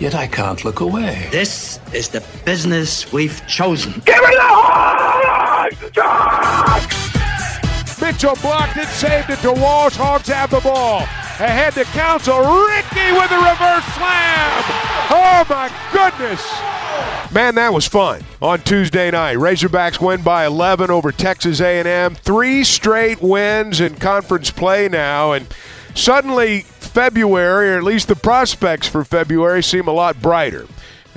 Yet I can't look away. This is the business we've chosen. Give me the Hogs! Chuck! Mitchell blocked it, saved it to Walsh. Hogs have the ball. Ahead to Council. Ricky with a reverse slam. Oh my goodness. Man, that was fun on Tuesday night. Razorbacks win by 11 over Texas A&M. Three straight wins in conference play now, and suddenly February, or at least the prospects for February, seem a lot brighter.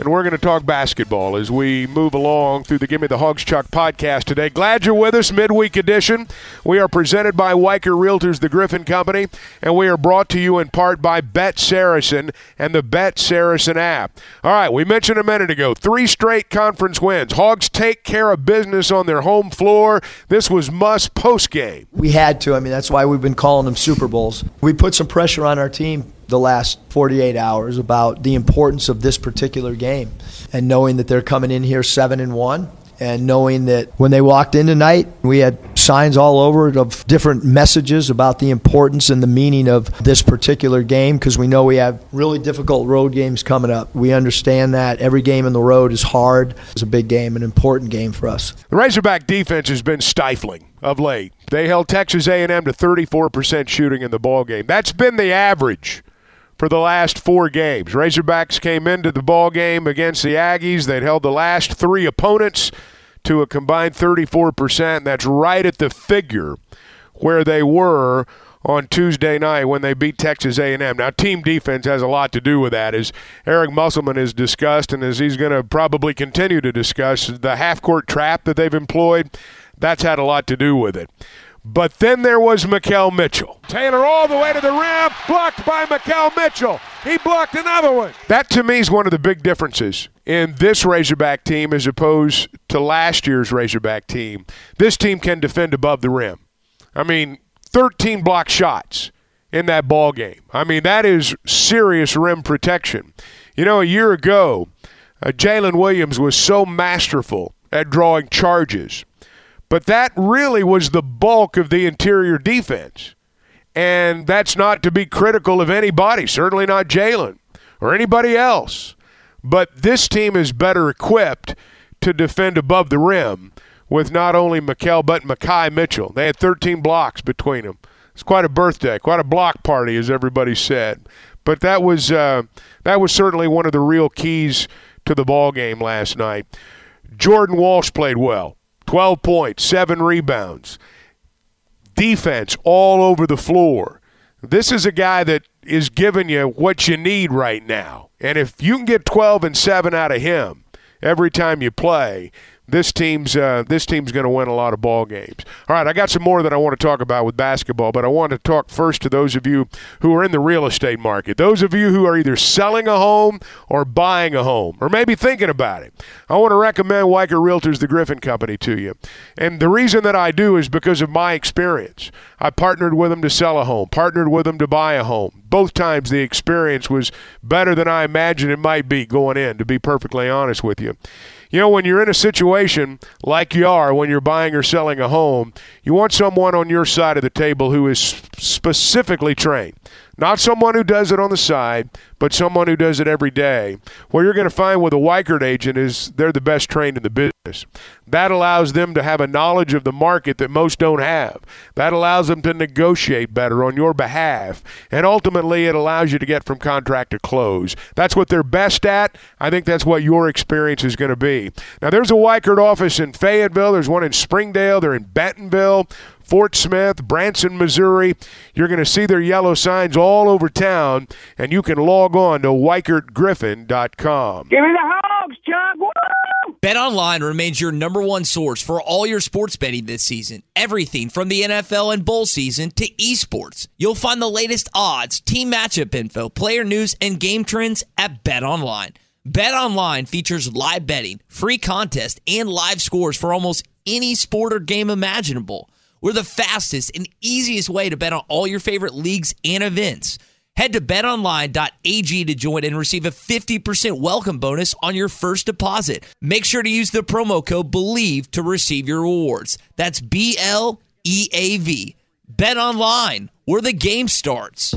And we're going to talk basketball as we move along through the Gimme the Hogs Chuck podcast today. Glad you're with us, midweek edition. We are presented by Weichert Realtors, the Griffin Company, and we are brought to you in part by Bet Saracen and the Bet Saracen app. All right, we mentioned a minute ago three straight conference wins. Hogs take care of business on their home floor. This was Muss post game. We had to. I mean, that's why we've been calling them Super Bowls. We put some pressure on our team the last 48 hours about the importance of this particular game and knowing that they're coming in here 7 and 1 and knowing that when they walked in tonight we had signs all over of different messages about the importance and the meaning of this particular game because we know we have really difficult road games coming up. We understand that every game in the road is hard. It's a big game, an important game for us. The Razorback defense has been stifling of late. They held Texas A&M to 34% shooting in the ball game. That's been the average for the last four games. Razorbacks came into the ball game against the Aggies. They'd held the last three opponents to a combined 34%. That's right at the figure where they were on Tuesday night when they beat Texas A&M. Now, team defense has a lot to do with that, as Eric Musselman has discussed, and as he's going to probably continue to discuss the half-court trap that they've employed. That's had a lot to do with it. But then there was Makhel Mitchell. Taylor all the way to the rim, blocked by Makhel Mitchell. He blocked another one. That to me is one of the big differences in this Razorback team as opposed to last year's Razorback team. This team can defend above the rim. I mean, 13 block shots in that ball game. I mean, that is serious rim protection. You know, a year ago, uh, Jalen Williams was so masterful at drawing charges but that really was the bulk of the interior defense. And that's not to be critical of anybody, certainly not Jalen or anybody else. But this team is better equipped to defend above the rim with not only Makhel but Makhi Mitchell. They had 13 blocks between them. It's quite a birthday, quite a block party, as everybody said. But that was uh, that was certainly one of the real keys to the ball game last night. Jordan Walsh played well. 12 points, seven rebounds, defense all over the floor. This is a guy that is giving you what you need right now. And if you can get 12 and 7 out of him every time you play, this team's uh, this team's going to win a lot of ball games. All right, I got some more that I want to talk about with basketball, but I want to talk first to those of you who are in the real estate market. Those of you who are either selling a home or buying a home, or maybe thinking about it. I want to recommend Weichert Realtors, the Griffin Company, to you. And the reason that I do is because of my experience. I partnered with them to sell a home, partnered with them to buy a home. Both times the experience was better than I imagined it might be going in. To be perfectly honest with you. You know, when you're in a situation like you are when you're buying or selling a home, you want someone on your side of the table who is specifically trained. Not someone who does it on the side, but someone who does it every day. What you're going to find with a Weichert agent is they're the best trained in the business. That allows them to have a knowledge of the market that most don't have. That allows them to negotiate better on your behalf. And ultimately, it allows you to get from contract to close. That's what they're best at. I think that's what your experience is going to be. Now, there's a Weichert office in Fayetteville, there's one in Springdale, they're in Bentonville. Fort Smith, Branson, Missouri. You're going to see their yellow signs all over town, and you can log on to WeichertGriffin.com. Give me the Hogs, Chuck! Woo! BetOnline remains your number one source for all your sports betting this season. Everything from the NFL and bowl season to esports. You'll find the latest odds, team matchup info, player news, and game trends at BetOnline Bet Online features live betting, free contests, and live scores for almost any sport or game imaginable. We're the fastest and easiest way to bet on all your favorite leagues and events. Head to betonline.ag to join and receive a 50% welcome bonus on your first deposit. Make sure to use the promo code BLEAV to receive your rewards. That's B L E A V. Bet online, where the game starts.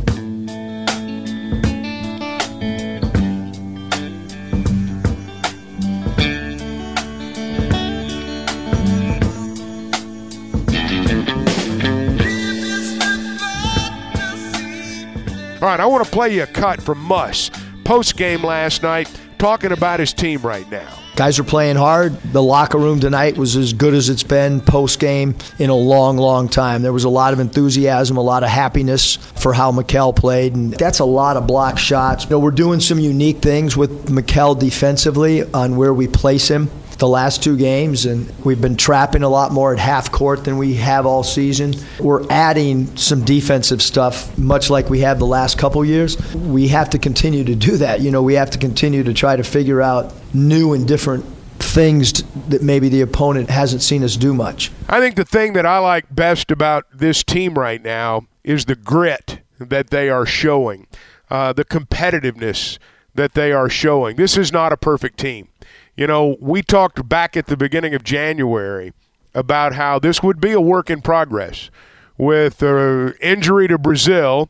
All right, I want to play you a cut from Muss post game last night, talking about his team right now. Guys are playing hard. The locker room tonight was as good as it's been post game in a long, long time. There was a lot of enthusiasm, a lot of happiness for how Makhel played, and that's a lot of block shots. You know, we're doing some unique things with Makhel defensively on where we place him the last two games, and we've been trapping a lot more at half court than we have all season. We're adding some defensive stuff, much like we have the last couple years. We have to continue to do that. You know, we have to continue to try to figure out new and different things that maybe the opponent hasn't seen us do much. I think the thing that I like best about this team right now is the grit that they are showing, uh, the competitiveness that they are showing. This is not a perfect team. You know, we talked back at the beginning of January about how this would be a work in progress with the injury to Brazile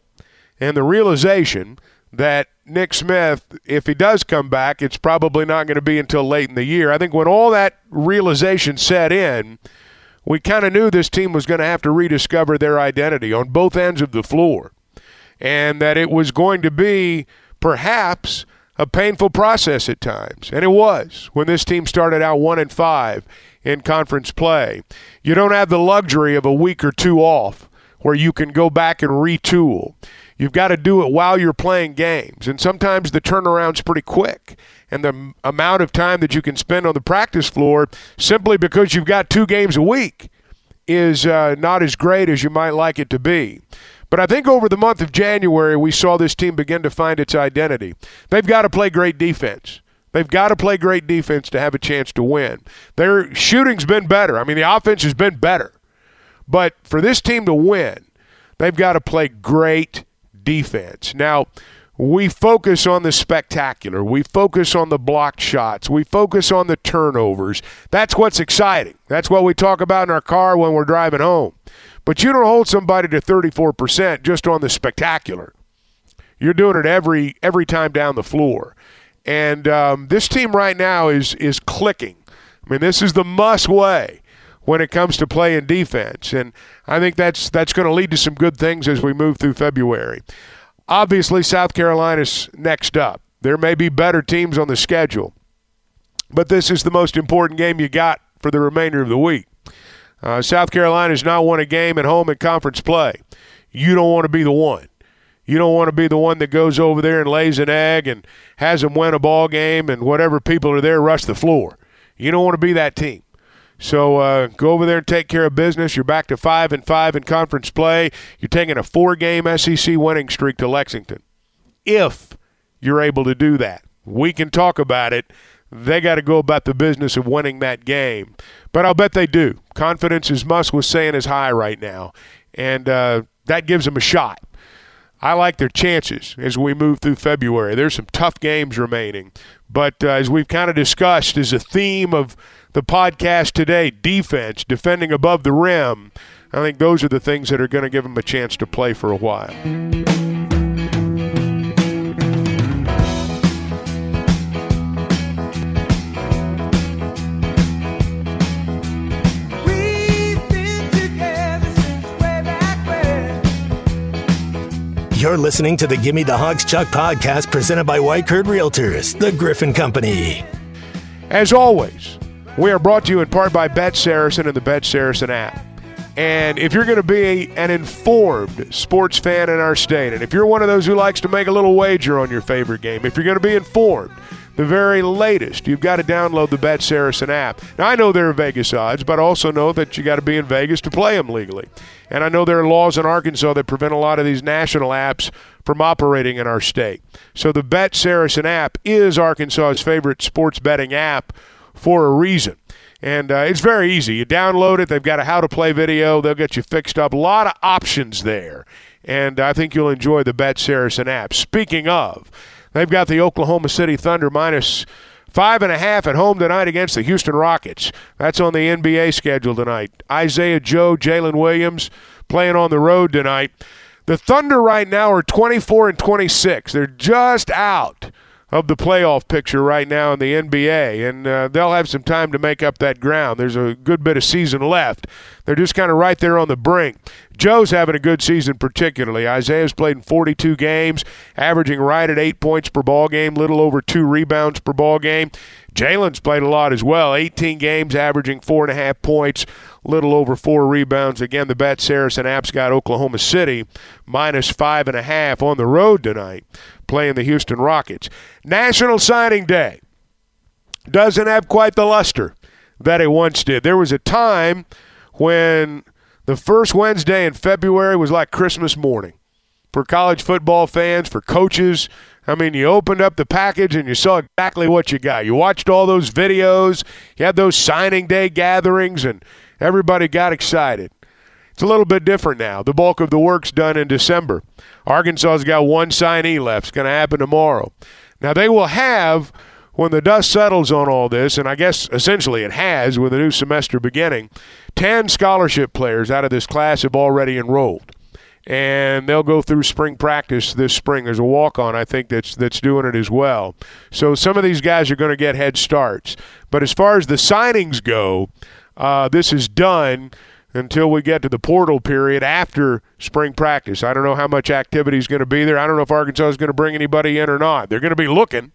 and the realization that Nick Smith, if he does come back, it's probably not going to be until late in the year. I think when all that realization set in, we kind of knew this team was going to have to rediscover their identity on both ends of the floor and that it was going to be perhaps a painful process at times, and it was when this team started out one and five in conference play. You don't have the luxury of a week or two off where you can go back and retool. You've got to do it while you're playing games, and sometimes the turnaround's pretty quick. And the amount of time that you can spend on the practice floor simply because you've got two games a week is uh, not as great as you might like it to be. But I think over the month of January, we saw this team begin to find its identity. They've got to play great defense. They've got to play great defense to have a chance to win. Their shooting's been better. I mean, the offense has been better. But for this team to win, they've got to play great defense. Now, we focus on the spectacular. We focus on the blocked shots. We focus on the turnovers. That's what's exciting. That's what we talk about in our car when we're driving home. But you don't hold somebody to 34% just on the spectacular. You're doing it every every time down the floor. And um, this team right now is is clicking. I mean, this is the Muss way when it comes to playing defense, and I think that's that's going to lead to some good things as we move through February. Obviously, South Carolina's next up. There may be better teams on the schedule, but this is the most important game you got for the remainder of the week. Uh, South Carolina's not won a game at home in conference play. You don't want to be the one. You don't want to be the one that goes over there and lays an egg and has them win a ball game and whatever people are there rush the floor. You don't want to be that team. So uh, go over there and take care of business. You're back to five and five in conference play. You're taking a four-game SEC winning streak to Lexington. If you're able to do that, we can talk about it they got to go about the business of winning that game. But I'll bet they do. Confidence, as Muss was saying, is high right now, and uh, that gives them a shot. I like their chances as we move through February. There's some tough games remaining, but uh, as we've kind of discussed, as a theme of the podcast today, defense, defending above the rim. I think those are the things that are going to give them a chance to play for a while. You're listening to the Gimme the Hogs Chuck podcast presented by Weichert Realtors, the Griffin Company. As always, we are brought to you in part by Bet Saracen and the Bet Saracen app. And if you're going to be an informed sports fan in our state, and if you're one of those who likes to make a little wager on your favorite game, if you're going to be informed, the very latest. You've got to download the Bet Saracen app. Now, I know there are Vegas odds, but I also know that you got to be in Vegas to play them legally. And I know there are laws in Arkansas that prevent a lot of these national apps from operating in our state. So the Bet Saracen app is Arkansas's favorite sports betting app for a reason. And uh, it's very easy. You download it, they've got a how to play video, they'll get you fixed up. A lot of options there. And I think you'll enjoy the Bet Saracen app. Speaking of, they've got the Oklahoma City Thunder minus five and a half at home tonight against the Houston Rockets. That's on the NBA schedule tonight. Isaiah Joe, Jalen Williams playing on the road tonight. The Thunder right now are 24 and 26. They're just out of the playoff picture right now in the NBA, and uh, they'll have some time to make up that ground. There's a good bit of season left. They're just kind of right there on the brink. Joe's having a good season, particularly. Isaiah's played in 42 games, averaging right at eight points per ball game, little over two rebounds per ball game. Jalen's played a lot as well, 18 games, averaging four and a half points, little over four rebounds. Again, the Bet Saracen app's got Oklahoma City minus five and a half on the road tonight, playing the Houston Rockets. National Signing Day doesn't have quite the luster that it once did. There was a time when the first Wednesday in February was like Christmas morning for college football fans, for coaches, I mean, you opened up the package and you saw exactly what you got. You watched all those videos, you had those signing day gatherings, and everybody got excited. It's a little bit different now. The bulk of the work's done in December. Arkansas's got one signee left. It's going to happen tomorrow. Now, they will have, when the dust settles on all this, and I guess essentially it has with the new semester beginning, 10 scholarship players out of this class have already enrolled and they'll go through spring practice this spring. There's a walk on, I think, that's that's doing it as well. So some of these guys are going to get head starts. But as far as the signings go, uh, this is done until we get to the portal period after spring practice. I don't know how much activity is going to be there. I don't know if Arkansas is going to bring anybody in or not. They're going to be looking,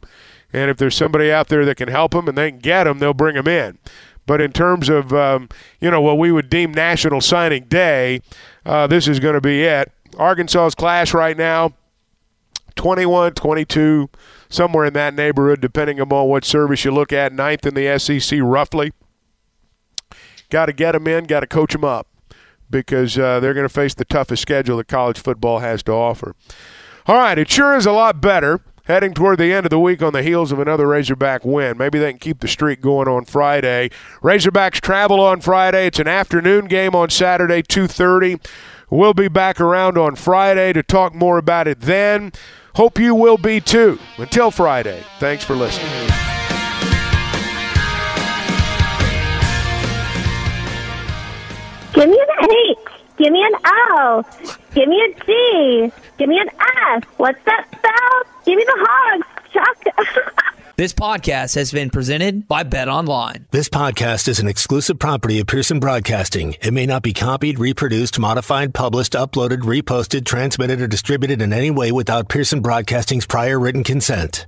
and if there's somebody out there that can help them and they can get them, they'll bring them in. But in terms of um, you know what we would deem National Signing Day, uh, this is going to be it. Arkansas's class right now, 21, 22, somewhere in that neighborhood, depending upon what service you look at. Ninth in the SEC, roughly. Got to get them in. Got to coach them up because uh, they're going to face the toughest schedule that college football has to offer. All right, it sure is a lot better heading toward the end of the week on the heels of another Razorback win. Maybe they can keep the streak going on Friday. Razorbacks travel on Friday. It's an afternoon game on Saturday, 2:30. We'll be back around on Friday to talk more about it then. Hope you will be too. Until Friday, thanks for listening. Give me an H. Give me an O. Give me a G. Give me an S. What's that spell? Give me the hogs, Chuck. This podcast has been presented by Bet Online. This podcast is an exclusive property of Pearson Broadcasting. It may not be copied, reproduced, modified, published, uploaded, reposted, transmitted, or distributed in any way without Pearson Broadcasting's prior written consent.